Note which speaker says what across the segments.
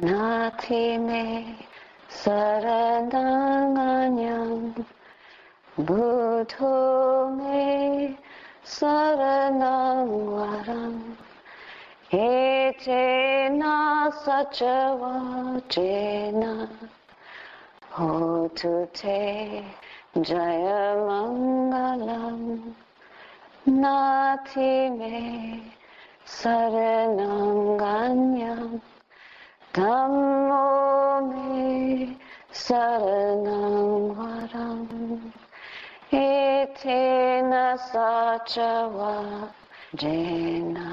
Speaker 1: 나팀에 사랑하냐 부통에 사랑하람 이제나 사자와 제나 호투테 자야망갈람 나팀에 사랑하냐 담몸에 사랑하람 이테나 사자와 제나 호투테 자야망갈람 나침에 사랑하냐 Dhammomi saranam varam itina sachava jena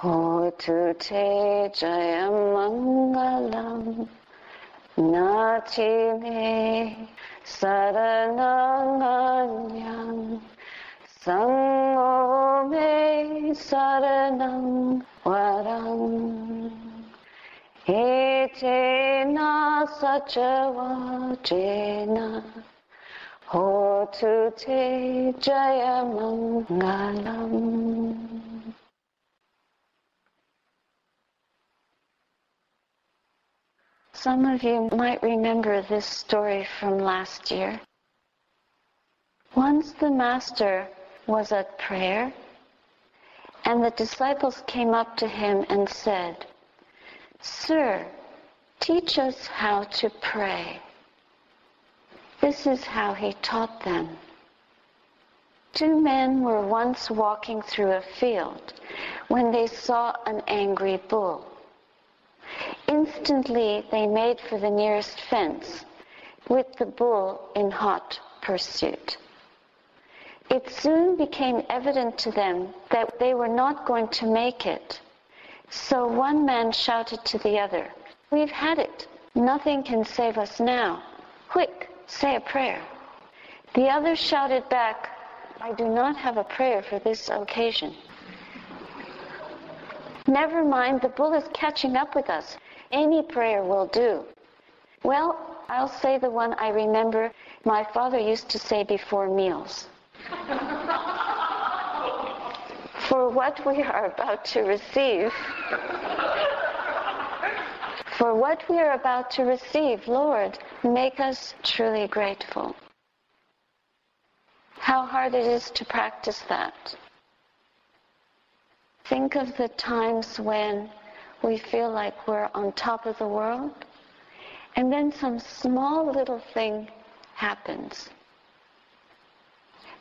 Speaker 1: hotu te jayam mangalam Natine sarananganyam Sangome saranam varam Chena Sachawa Chena Te Jaya Mangalam Some of you might remember this story from last year. Once the Master was at prayer, and the disciples came up to him and said, Sir, teach us how to pray. This is how he taught them. Two men were once walking through a field when they saw an angry bull. Instantly they made for the nearest fence, with the bull in hot pursuit. It soon became evident to them that they were not going to make it. So one man shouted to the other, We've had it. Nothing can save us now. Quick, say a prayer. The other shouted back, I do not have a prayer for this occasion. Never mind, the bull is catching up with us. Any prayer will do. Well, I'll say the one I remember my father used to say before meals. For what we are about to receive, for what we are about to receive, Lord, make us truly grateful. How hard it is to practice that. Think of the times when we feel like we're on top of the world, and then some small little thing happens.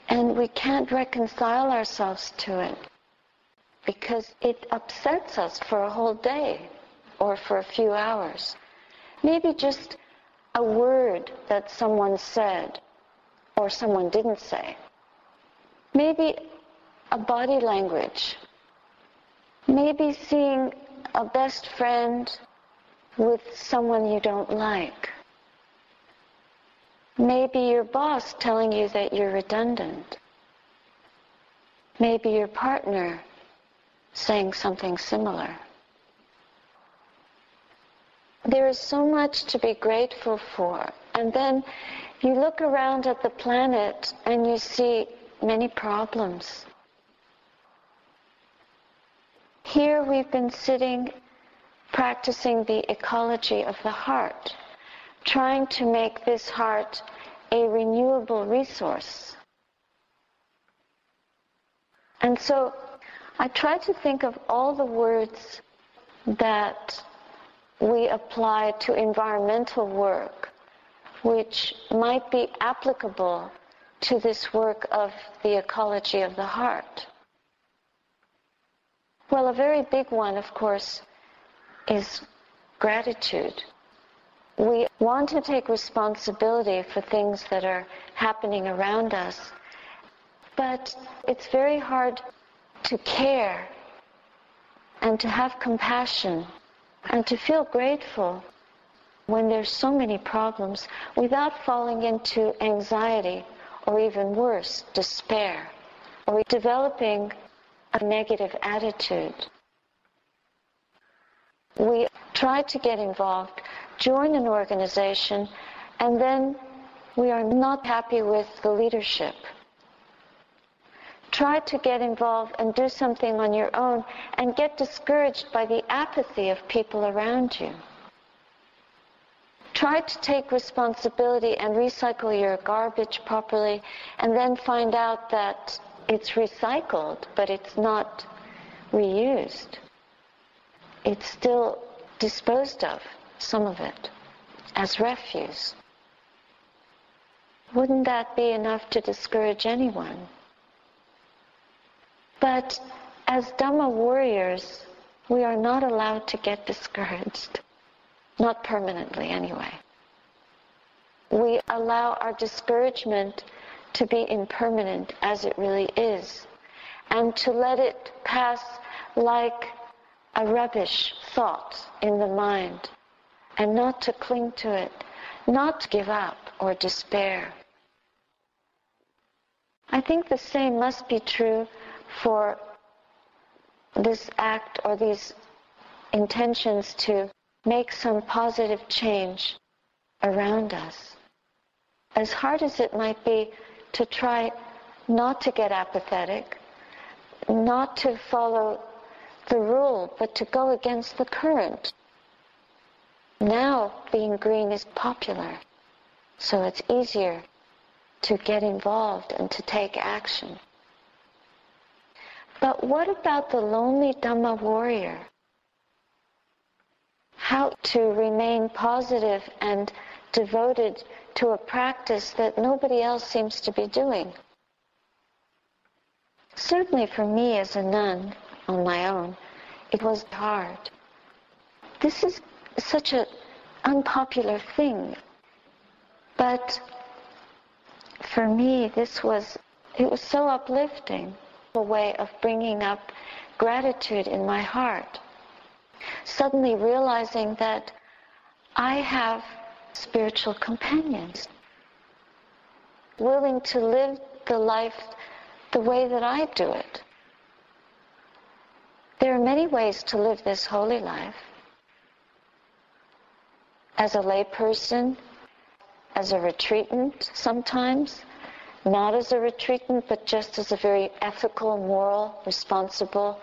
Speaker 1: And we can't reconcile ourselves to it because it upsets us for a whole day or for a few hours. Maybe just a word that someone said or someone didn't say. Maybe a body language. Maybe seeing a best friend with someone you don't like. Maybe your boss telling you that you're redundant. Maybe your partner saying something similar. There is so much to be grateful for. And then you look around at the planet and you see many problems. Here we've been sitting practicing the ecology of the heart, trying to make this heart a renewable resource. And so I try to think of all the words that we apply to environmental work, which might be applicable to this work of the ecology of the heart. Well, a very big one, of course, is gratitude. We want to take responsibility for things that are happening around us, but it's very hard to care and to have compassion and to feel grateful when there's so many problems without falling into anxiety or even worse, despair, or developing a negative attitude. We try to get involved, join an organization, and then we are not happy with the leadership. Try to get involved and do something on your own and get discouraged by the apathy of people around you. Try to take responsibility and recycle your garbage properly and then find out that it's recycled, but it's not reused. It's still disposed of, some of it, as refuse. Wouldn't that be enough to discourage anyone? But as Dhamma warriors, we are not allowed to get discouraged. Not permanently, anyway. We allow our discouragement to be impermanent as it really is, and to let it pass like a rubbish thought in the mind, and not to cling to it, not to give up or despair. I think the same must be true for this act or these intentions to make some positive change around us. As hard as it might be to try not to get apathetic, not to follow the rule, but to go against the current. Now being green is popular, so it's easier to get involved and to take action. But what about the lonely Dhamma warrior? How to remain positive and devoted to a practice that nobody else seems to be doing. Certainly for me as a nun on my own, it was hard. This is such an unpopular thing. But for me, this was, it was so uplifting way of bringing up gratitude in my heart. Suddenly realizing that I have spiritual companions willing to live the life the way that I do it. There are many ways to live this holy life. As a layperson, as a retreatant sometimes, not as a retreatant, but just as a very ethical, moral, responsible,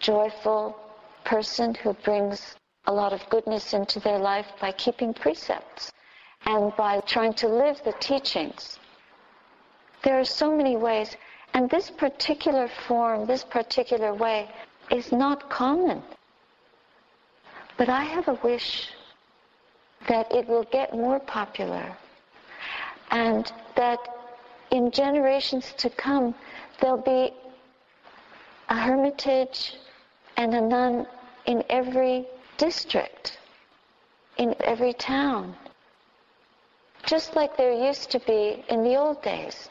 Speaker 1: joyful person who brings a lot of goodness into their life by keeping precepts and by trying to live the teachings. There are so many ways, and this particular form, this particular way, is not common. But I have a wish that it will get more popular and that in generations to come, there'll be a hermitage and a nun in every district, in every town, just like there used to be in the old days.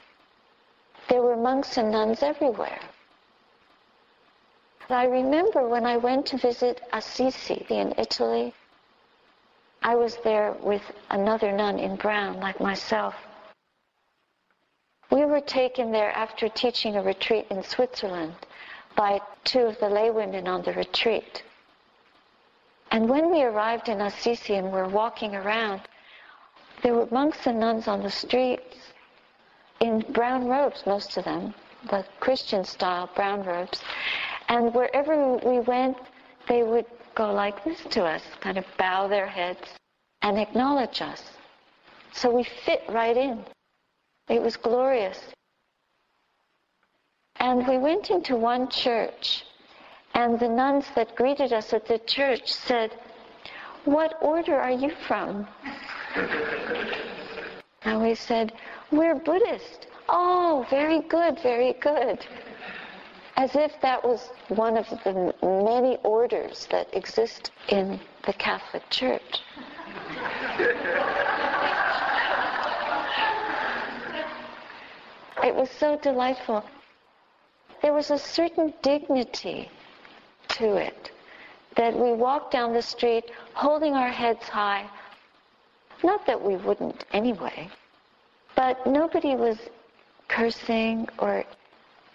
Speaker 1: There were monks and nuns everywhere. I remember when I went to visit Assisi in Italy, I was there with another nun in brown like myself. We were taken there after teaching a retreat in Switzerland by two of the laywomen on the retreat. And when we arrived in Assisi and were walking around, there were monks and nuns on the streets in brown robes, most of them, the Christian style brown robes. And wherever we went, they would go like this to us, kind of bow their heads and acknowledge us. So we fit right in. It was glorious. And we went into one church, and the nuns that greeted us at the church said, What order are you from? and we said, We're Buddhist. Oh, very good, very good. As if that was one of the many orders that exist in the Catholic Church. It was so delightful. There was a certain dignity to it that we walked down the street holding our heads high. Not that we wouldn't anyway, but nobody was cursing or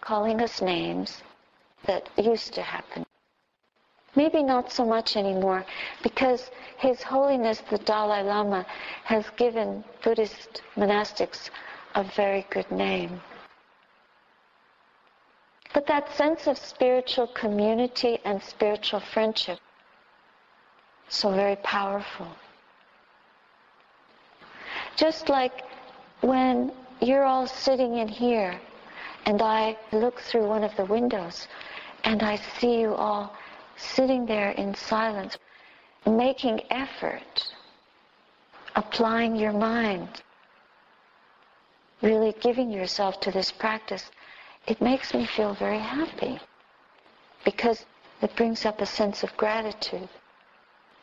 Speaker 1: calling us names that used to happen. Maybe not so much anymore because His Holiness the Dalai Lama has given Buddhist monastics a very good name. But that sense of spiritual community and spiritual friendship, so very powerful. Just like when you're all sitting in here and I look through one of the windows and I see you all sitting there in silence, making effort, applying your mind, really giving yourself to this practice, it makes me feel very happy because it brings up a sense of gratitude,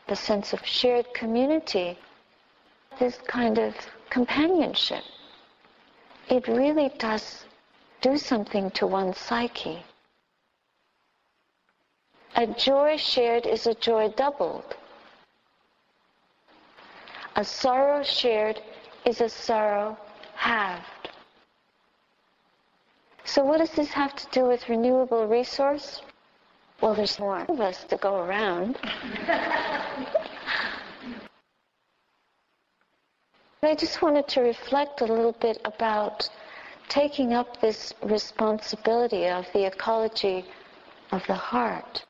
Speaker 1: the sense of shared community, this kind of companionship. It really does do something to one's psyche. A joy shared is a joy doubled. A sorrow shared is a sorrow halved. So what does this have to do with renewable resource? Well, there's more of us to go around. I just wanted to reflect a little bit about taking up this responsibility of the ecology of the heart.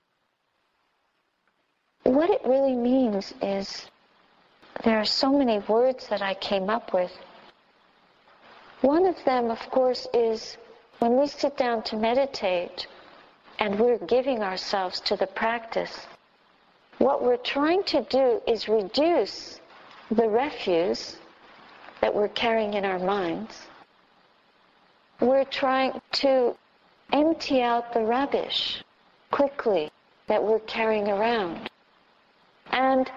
Speaker 1: What it really means is there are so many words that I came up with. One of them, of course, is when we sit down to meditate and we're giving ourselves to the practice, what we're trying to do is reduce the refuse that we're carrying in our minds. We're trying to empty out the rubbish quickly that we're carrying around. And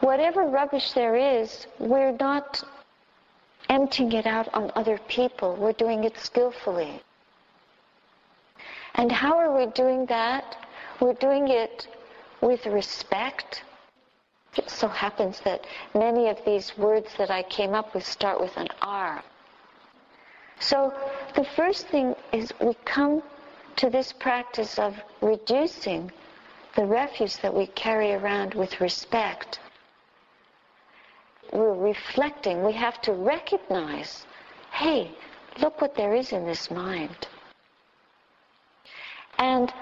Speaker 1: whatever rubbish there is, we're not emptying it out on other people. We're doing it skillfully. And how are we doing that? We're doing it with respect. It so happens that many of these words that I came up with start with an R. So the first thing is we come to this practice of reducing the refuse that we carry around with respect. We're reflecting. We have to recognize, hey, look what there is in this mind. And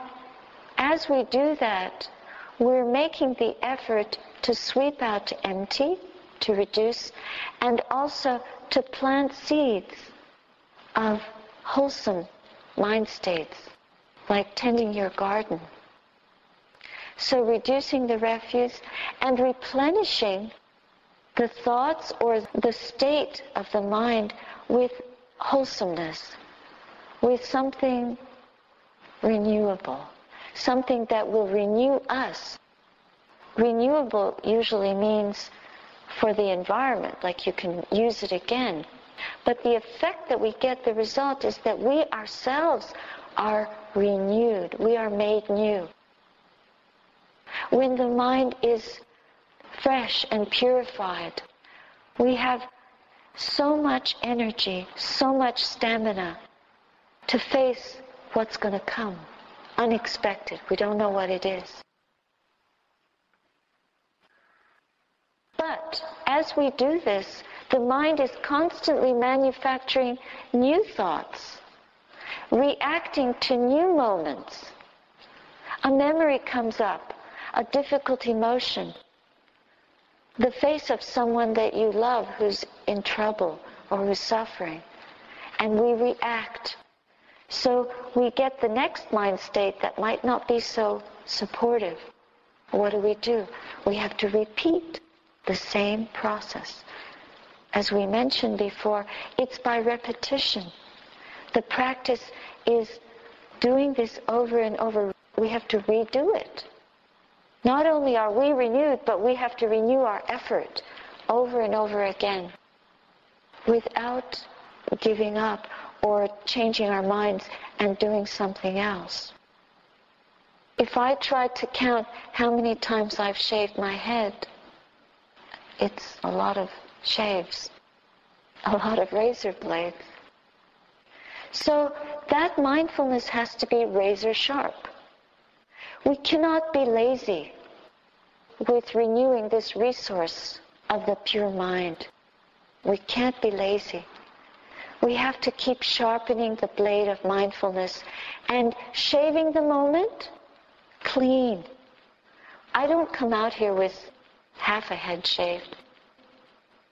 Speaker 1: as we do that, we're making the effort to sweep out empty, to reduce, and also to plant seeds of wholesome mind states, like tending your garden. So reducing the refuse and replenishing the thoughts or the state of the mind with wholesomeness, with something renewable, something that will renew us. Renewable usually means for the environment, like you can use it again. But the effect that we get, the result is that we ourselves are renewed. We are made new. When the mind is fresh and purified, we have so much energy, so much stamina to face what's going to come. Unexpected. We don't know what it is. But as we do this, the mind is constantly manufacturing new thoughts, reacting to new moments. A memory comes up a difficult emotion, the face of someone that you love who's in trouble or who's suffering, and we react. So we get the next mind state that might not be so supportive. What do we do? We have to repeat the same process. As we mentioned before, it's by repetition. The practice is doing this over and over. We have to redo it. Not only are we renewed, but we have to renew our effort over and over again without giving up or changing our minds and doing something else. If I try to count how many times I've shaved my head, it's a lot of shaves, a lot of razor blades. So that mindfulness has to be razor sharp. We cannot be lazy with renewing this resource of the pure mind. We can't be lazy. We have to keep sharpening the blade of mindfulness and shaving the moment clean. I don't come out here with half a head shaved.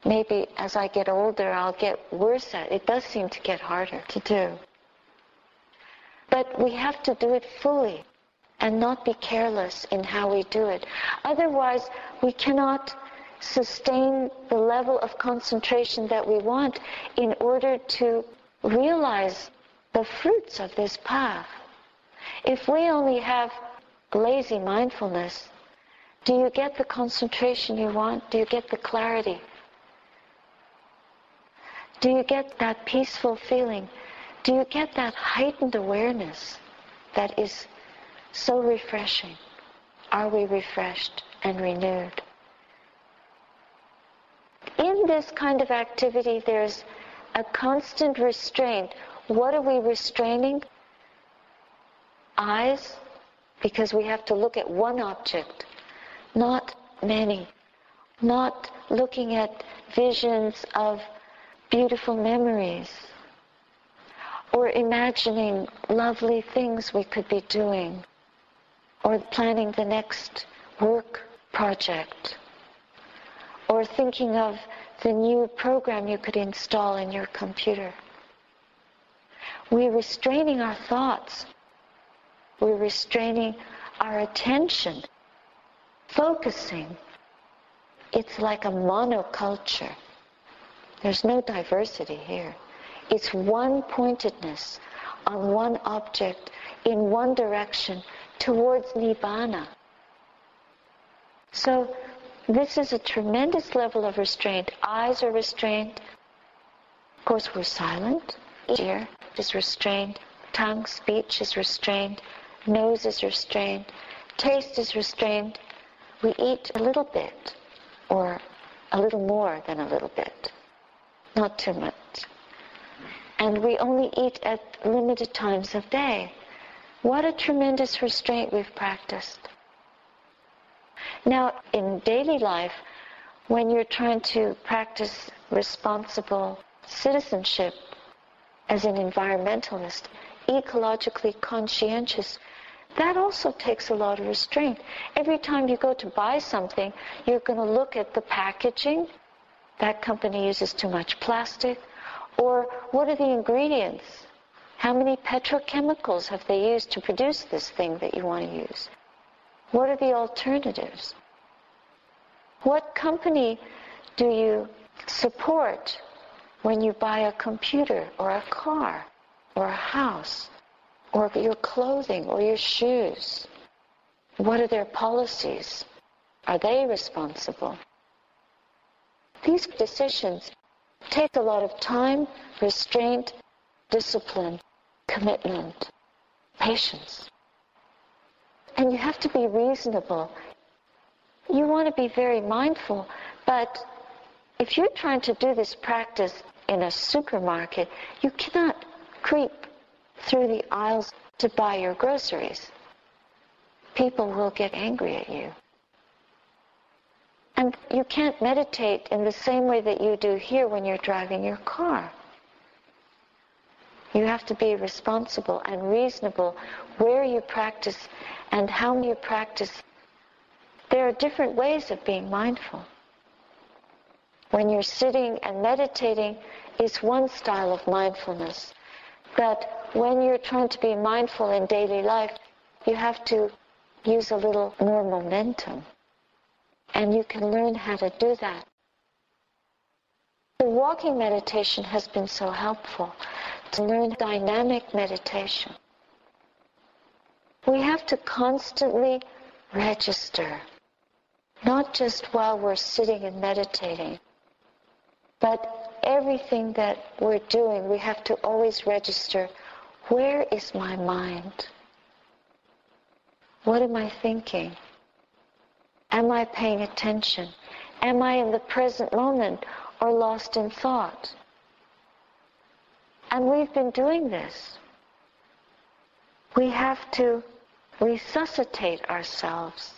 Speaker 1: Maybe as I get older, I'll get worse at it. It does seem to get harder to do. But we have to do it fully and not be careless in how we do it. Otherwise, we cannot sustain the level of concentration that we want in order to realize the fruits of this path. If we only have lazy mindfulness, do you get the concentration you want? Do you get the clarity? Do you get that peaceful feeling? Do you get that heightened awareness that is so refreshing? Are we refreshed and renewed? In this kind of activity, there's a constant restraint. What are we restraining? Eyes, because we have to look at one object, not many. Not looking at visions of beautiful memories or imagining lovely things we could be doing or planning the next work project or thinking of the new program you could install in your computer. We're restraining our thoughts. We're restraining our attention, focusing. It's like a monoculture. There's no diversity here. It's one pointedness on one object in one direction towards Nibbana. So this is a tremendous level of restraint. Eyes are restrained. Of course, we're silent. Ear is restrained. Tongue, speech is restrained. Nose is restrained. Taste is restrained. We eat a little bit, or a little more than a little bit. Not too much. And we only eat at limited times of day. What a tremendous restraint we've practiced. Now, in daily life, when you're trying to practice responsible citizenship as an environmentalist, ecologically conscientious, that also takes a lot of restraint. Every time you go to buy something, you're going to look at the packaging. That company uses too much plastic. Or what are the ingredients? How many petrochemicals have they used to produce this thing that you want to use? What are the alternatives? What company do you support when you buy a computer or a car or a house or your clothing or your shoes? What are their policies? Are they responsible? These decisions take a lot of time, restraint, discipline, commitment, patience. And you have to be reasonable. You want to be very mindful, but if you're trying to do this practice in a supermarket, you cannot creep through the aisles to buy your groceries. People will get angry at you. And you can't meditate in the same way that you do here when you're driving your car. You have to be responsible and reasonable where you practice and how you practice. There are different ways of being mindful. When you're sitting and meditating is one style of mindfulness. But when you're trying to be mindful in daily life, you have to use a little more momentum. And you can learn how to do that. The walking meditation has been so helpful to learn dynamic meditation. We have to constantly register, not just while we're sitting and meditating, but everything that we're doing, we have to always register, where is my mind? What am I thinking? Am I paying attention? Am I in the present moment or lost in thought? And we've been doing this. We have to resuscitate ourselves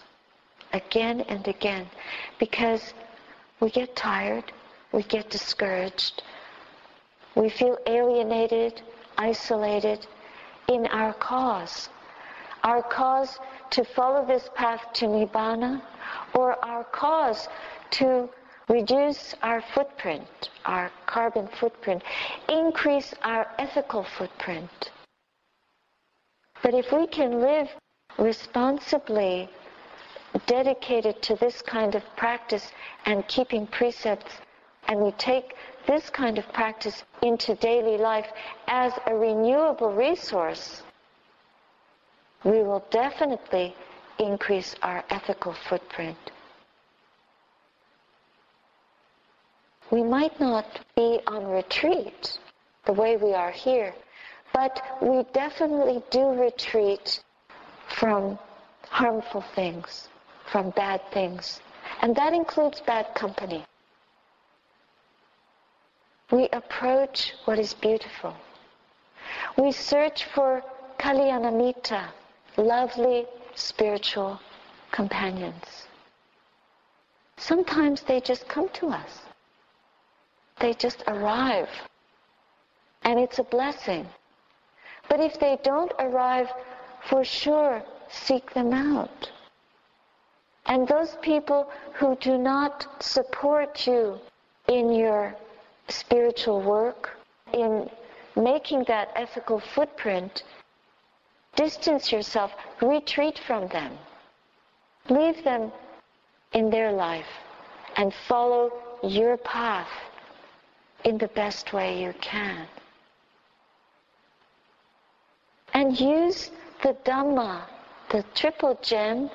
Speaker 1: again and again because we get tired, we get discouraged, We feel alienated, isolated in our cause. Our cause to follow this path to Nibbana or our cause to reduce our footprint, our carbon footprint, increase our ethical footprint. But if we can live responsibly, dedicated to this kind of practice and keeping precepts, and we take this kind of practice into daily life as a renewable resource, we will definitely increase our ethical footprint. We might not be on retreat the way we are here, but we definitely do retreat from harmful things, from bad things. And that includes bad company. We approach what is beautiful. We search for Kalyanamitta, lovely spiritual companions. Sometimes they just come to us. They just arrive. And it's a blessing. But if they don't arrive, for sure, seek them out. And those people who do not support you in your spiritual work, in making that ethical footprint, distance yourself, retreat from them. Leave them in their life and follow your path in the best way you can. And use the Dhamma, the triple gem,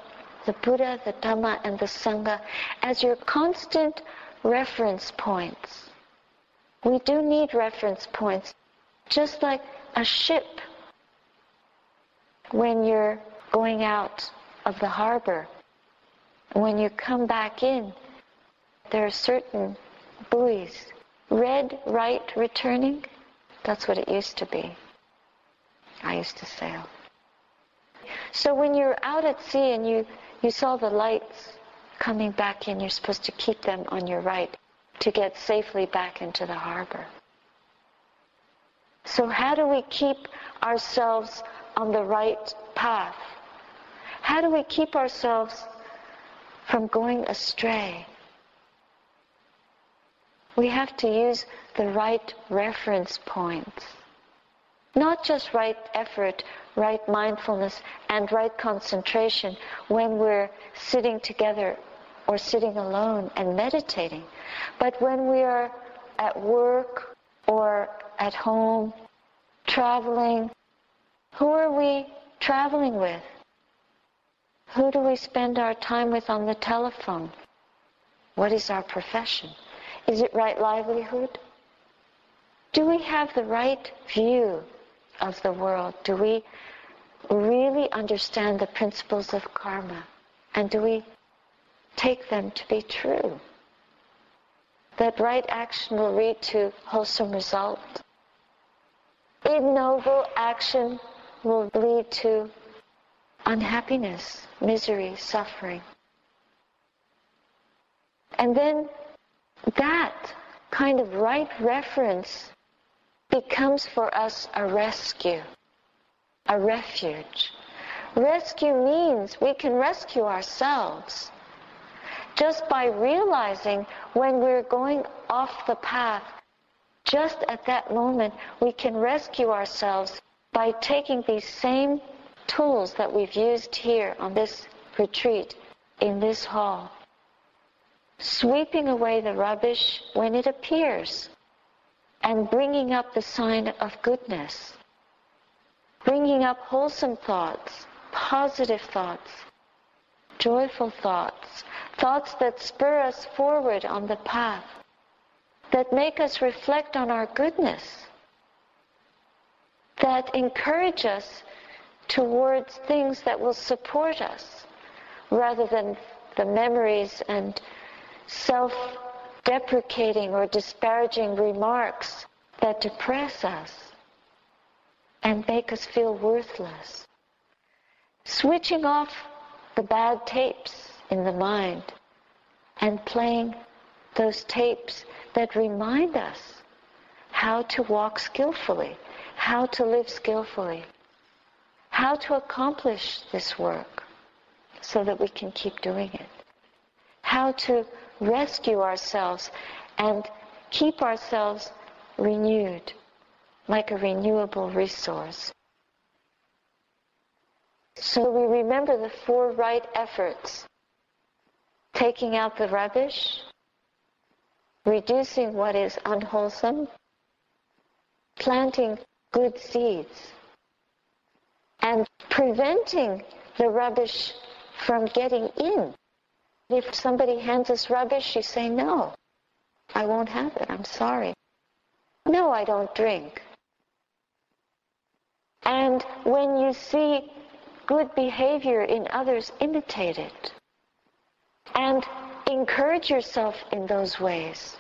Speaker 1: the Buddha, the Dhamma, and the Sangha, as your constant reference points. We do need reference points, just like a ship when you're going out of the harbor. When you come back in, there are certain buoys. Red, right, returning, that's what it used to be. I used to sail. So when you're out at sea and you, you saw the lights coming back in, you're supposed to keep them on your right to get safely back into the harbor. So how do we keep ourselves on the right path? How do we keep ourselves from going astray? We have to use the right reference points. Not just right effort, right mindfulness, and right concentration when we're sitting together or sitting alone and meditating, but when we are at work or at home, traveling, who are we traveling with? Who do we spend our time with on the telephone? What is our profession? Is it right livelihood? Do we have the right view of the world? Do we really understand the principles of karma? And do we take them to be true? That right action will lead to wholesome result. Ignoble action will lead to unhappiness, misery, suffering. And then that kind of right reference becomes for us a rescue, a refuge. Rescue means we can rescue ourselves just by realizing when we're going off the path, just at that moment, we can rescue ourselves by taking these same tools that we've used here on this retreat in this hall sweeping away the rubbish when it appears, and bringing up the sign of goodness, bringing up wholesome thoughts, positive thoughts, joyful thoughts, thoughts that spur us forward on the path, that make us reflect on our goodness, that encourage us towards things that will support us rather than the memories and self-deprecating or disparaging remarks that depress us and make us feel worthless. Switching off the bad tapes in the mind and playing those tapes that remind us how to walk skillfully, how to live skillfully, how to accomplish this work so that we can keep doing it, how to rescue ourselves and keep ourselves renewed like a renewable resource. So we remember the four right efforts. Taking out the rubbish, reducing what is unwholesome, planting good seeds, and preventing the rubbish from getting in. If somebody hands us rubbish, you say, no, I won't have it. I'm sorry. No, I don't drink. And when you see good behavior in others, imitate it. And encourage yourself in those ways.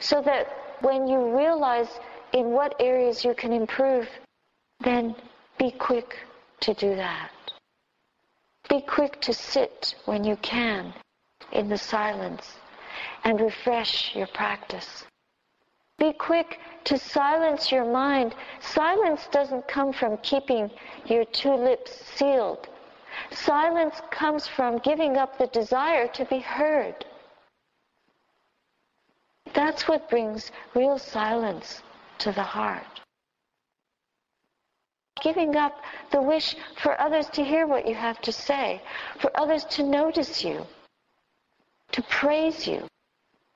Speaker 1: So that when you realize in what areas you can improve, then be quick to do that. Be quick to sit when you can in the silence and refresh your practice. Be quick to silence your mind. Silence doesn't come from keeping your two lips sealed. Silence comes from giving up the desire to be heard. That's what brings real silence to the heart. Giving up the wish for others to hear what you have to say, for others to notice you, to praise you,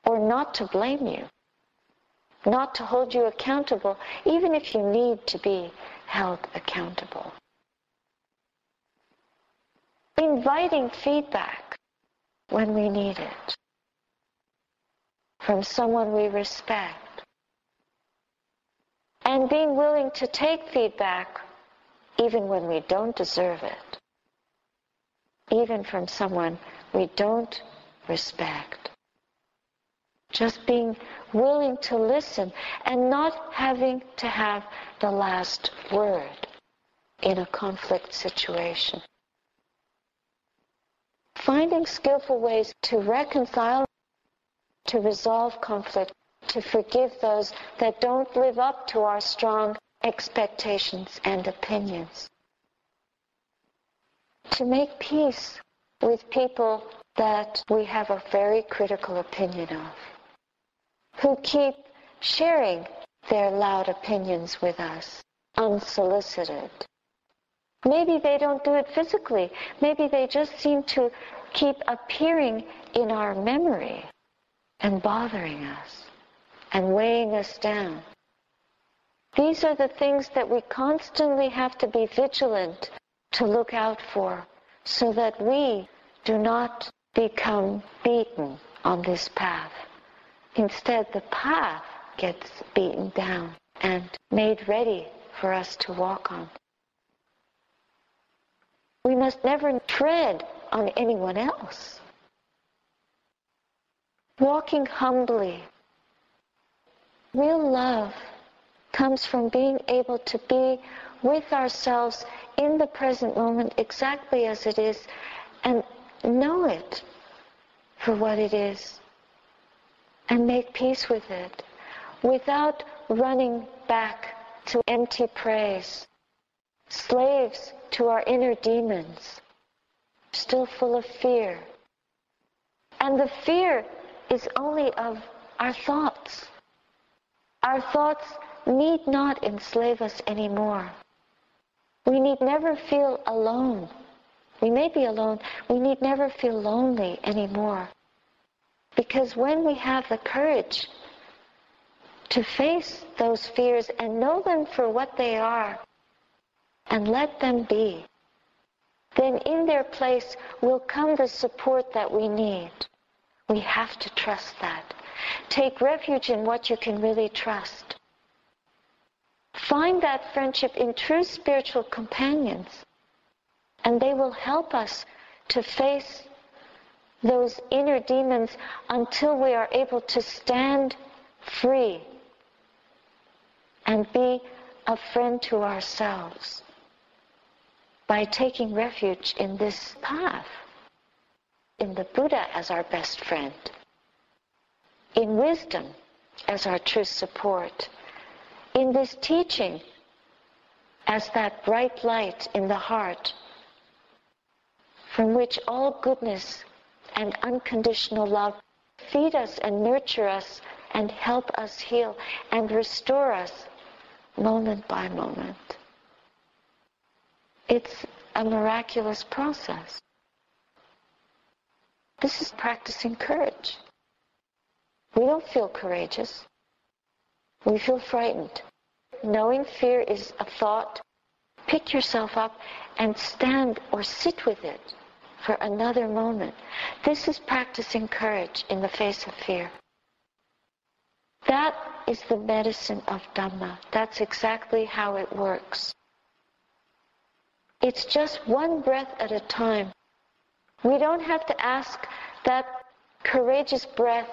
Speaker 1: or not to blame you not to hold you accountable, even if you need to be held accountable. Inviting feedback when we need it from someone we respect. And being willing to take feedback even when we don't deserve it. Even from someone we don't respect. Just being willing to listen and not having to have the last word in a conflict situation. Finding skillful ways to reconcile, to resolve conflict, to forgive those that don't live up to our strong expectations and opinions. To make peace with people that we have a very critical opinion of who keep sharing their loud opinions with us unsolicited. Maybe they don't do it physically. Maybe they just seem to keep appearing in our memory and bothering us and weighing us down. These are the things that we constantly have to be vigilant to look out for so that we do not become beaten on this path. Instead, the path gets beaten down and made ready for us to walk on. We must never tread on anyone else. Walking humbly. Real love comes from being able to be with ourselves in the present moment exactly as it is and know it for what it is and make peace with it without running back to empty praise, slaves to our inner demons, still full of fear. And the fear is only of our thoughts. Our thoughts need not enslave us anymore. We need never feel alone. We may be alone. We need never feel lonely anymore. Because when we have the courage to face those fears and know them for what they are and let them be, then in their place will come the support that we need. We have to trust that. Take refuge in what you can really trust. Find that friendship in true spiritual companions, and they will help us to face those inner demons until we are able to stand free and be a friend to ourselves by taking refuge in this path, in the Buddha as our best friend, in wisdom as our true support, in this teaching as that bright light in the heart from which all goodness and unconditional love feed us and nurture us and help us heal and restore us moment by moment. It's a miraculous process. This is practicing courage. We don't feel courageous. We feel frightened. Knowing fear is a thought, pick yourself up and stand or sit with it for another moment. This is practicing courage in the face of fear. That is the medicine of Dhamma. That's exactly how it works. It's just one breath at a time. We don't have to ask that courageous breath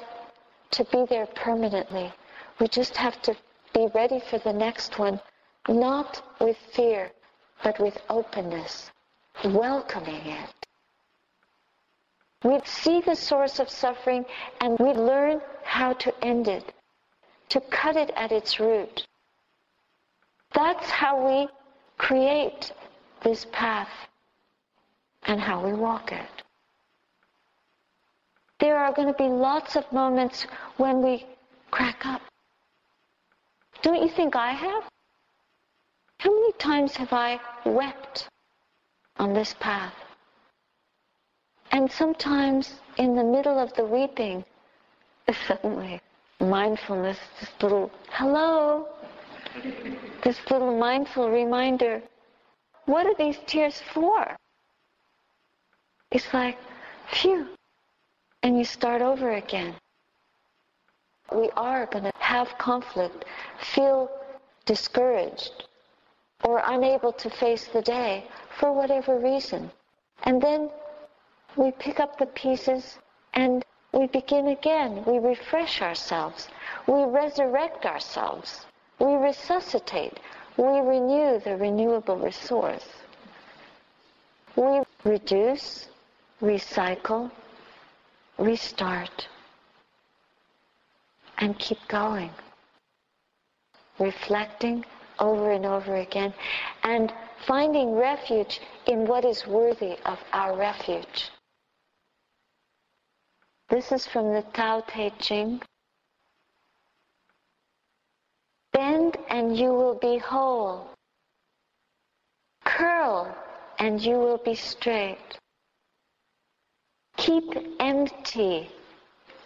Speaker 1: to be there permanently. We just have to be ready for the next one, not with fear, but with openness, welcoming it. We see the source of suffering and we learn how to end it, to cut it at its root. That's how we create this path and how we walk it. There are going to be lots of moments when we crack up. Don't you think I have? How many times have I wept on this path? And sometimes in the middle of the weeping, suddenly mindfulness, this little hello, this little mindful reminder, what are these tears for? It's like, phew, and you start over again. We are going to have conflict, feel discouraged, or unable to face the day for whatever reason. And then we pick up the pieces and we begin again. We refresh ourselves. We resurrect ourselves. We resuscitate. We renew the renewable resource. We reduce, recycle, restart, and keep going. Reflecting over and over again and finding refuge in what is worthy of our refuge. This is from the Tao Te Ching. Bend and you will be whole. Curl and you will be straight. Keep empty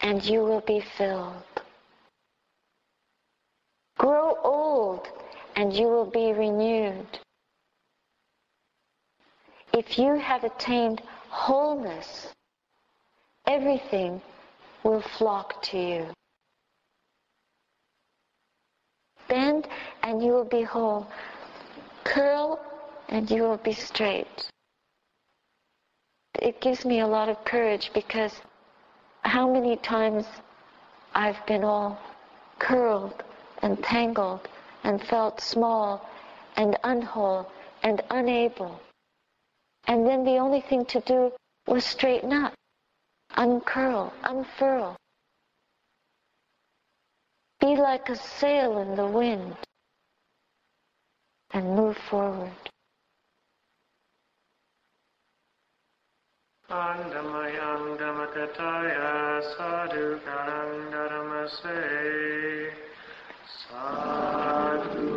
Speaker 1: and you will be filled. Grow old and you will be renewed. If you have attained wholeness, everything will flock to you. Bend and you will be whole. Curl and you will be straight it gives me a lot of courage because how many times I've been all curled and tangled and felt small and unwhole and unable. And then the only thing to do was straighten up, uncurl, unfurl. Be like a sail in the wind and move forward. Andamayam Dhammakataya Sadhu Sadhu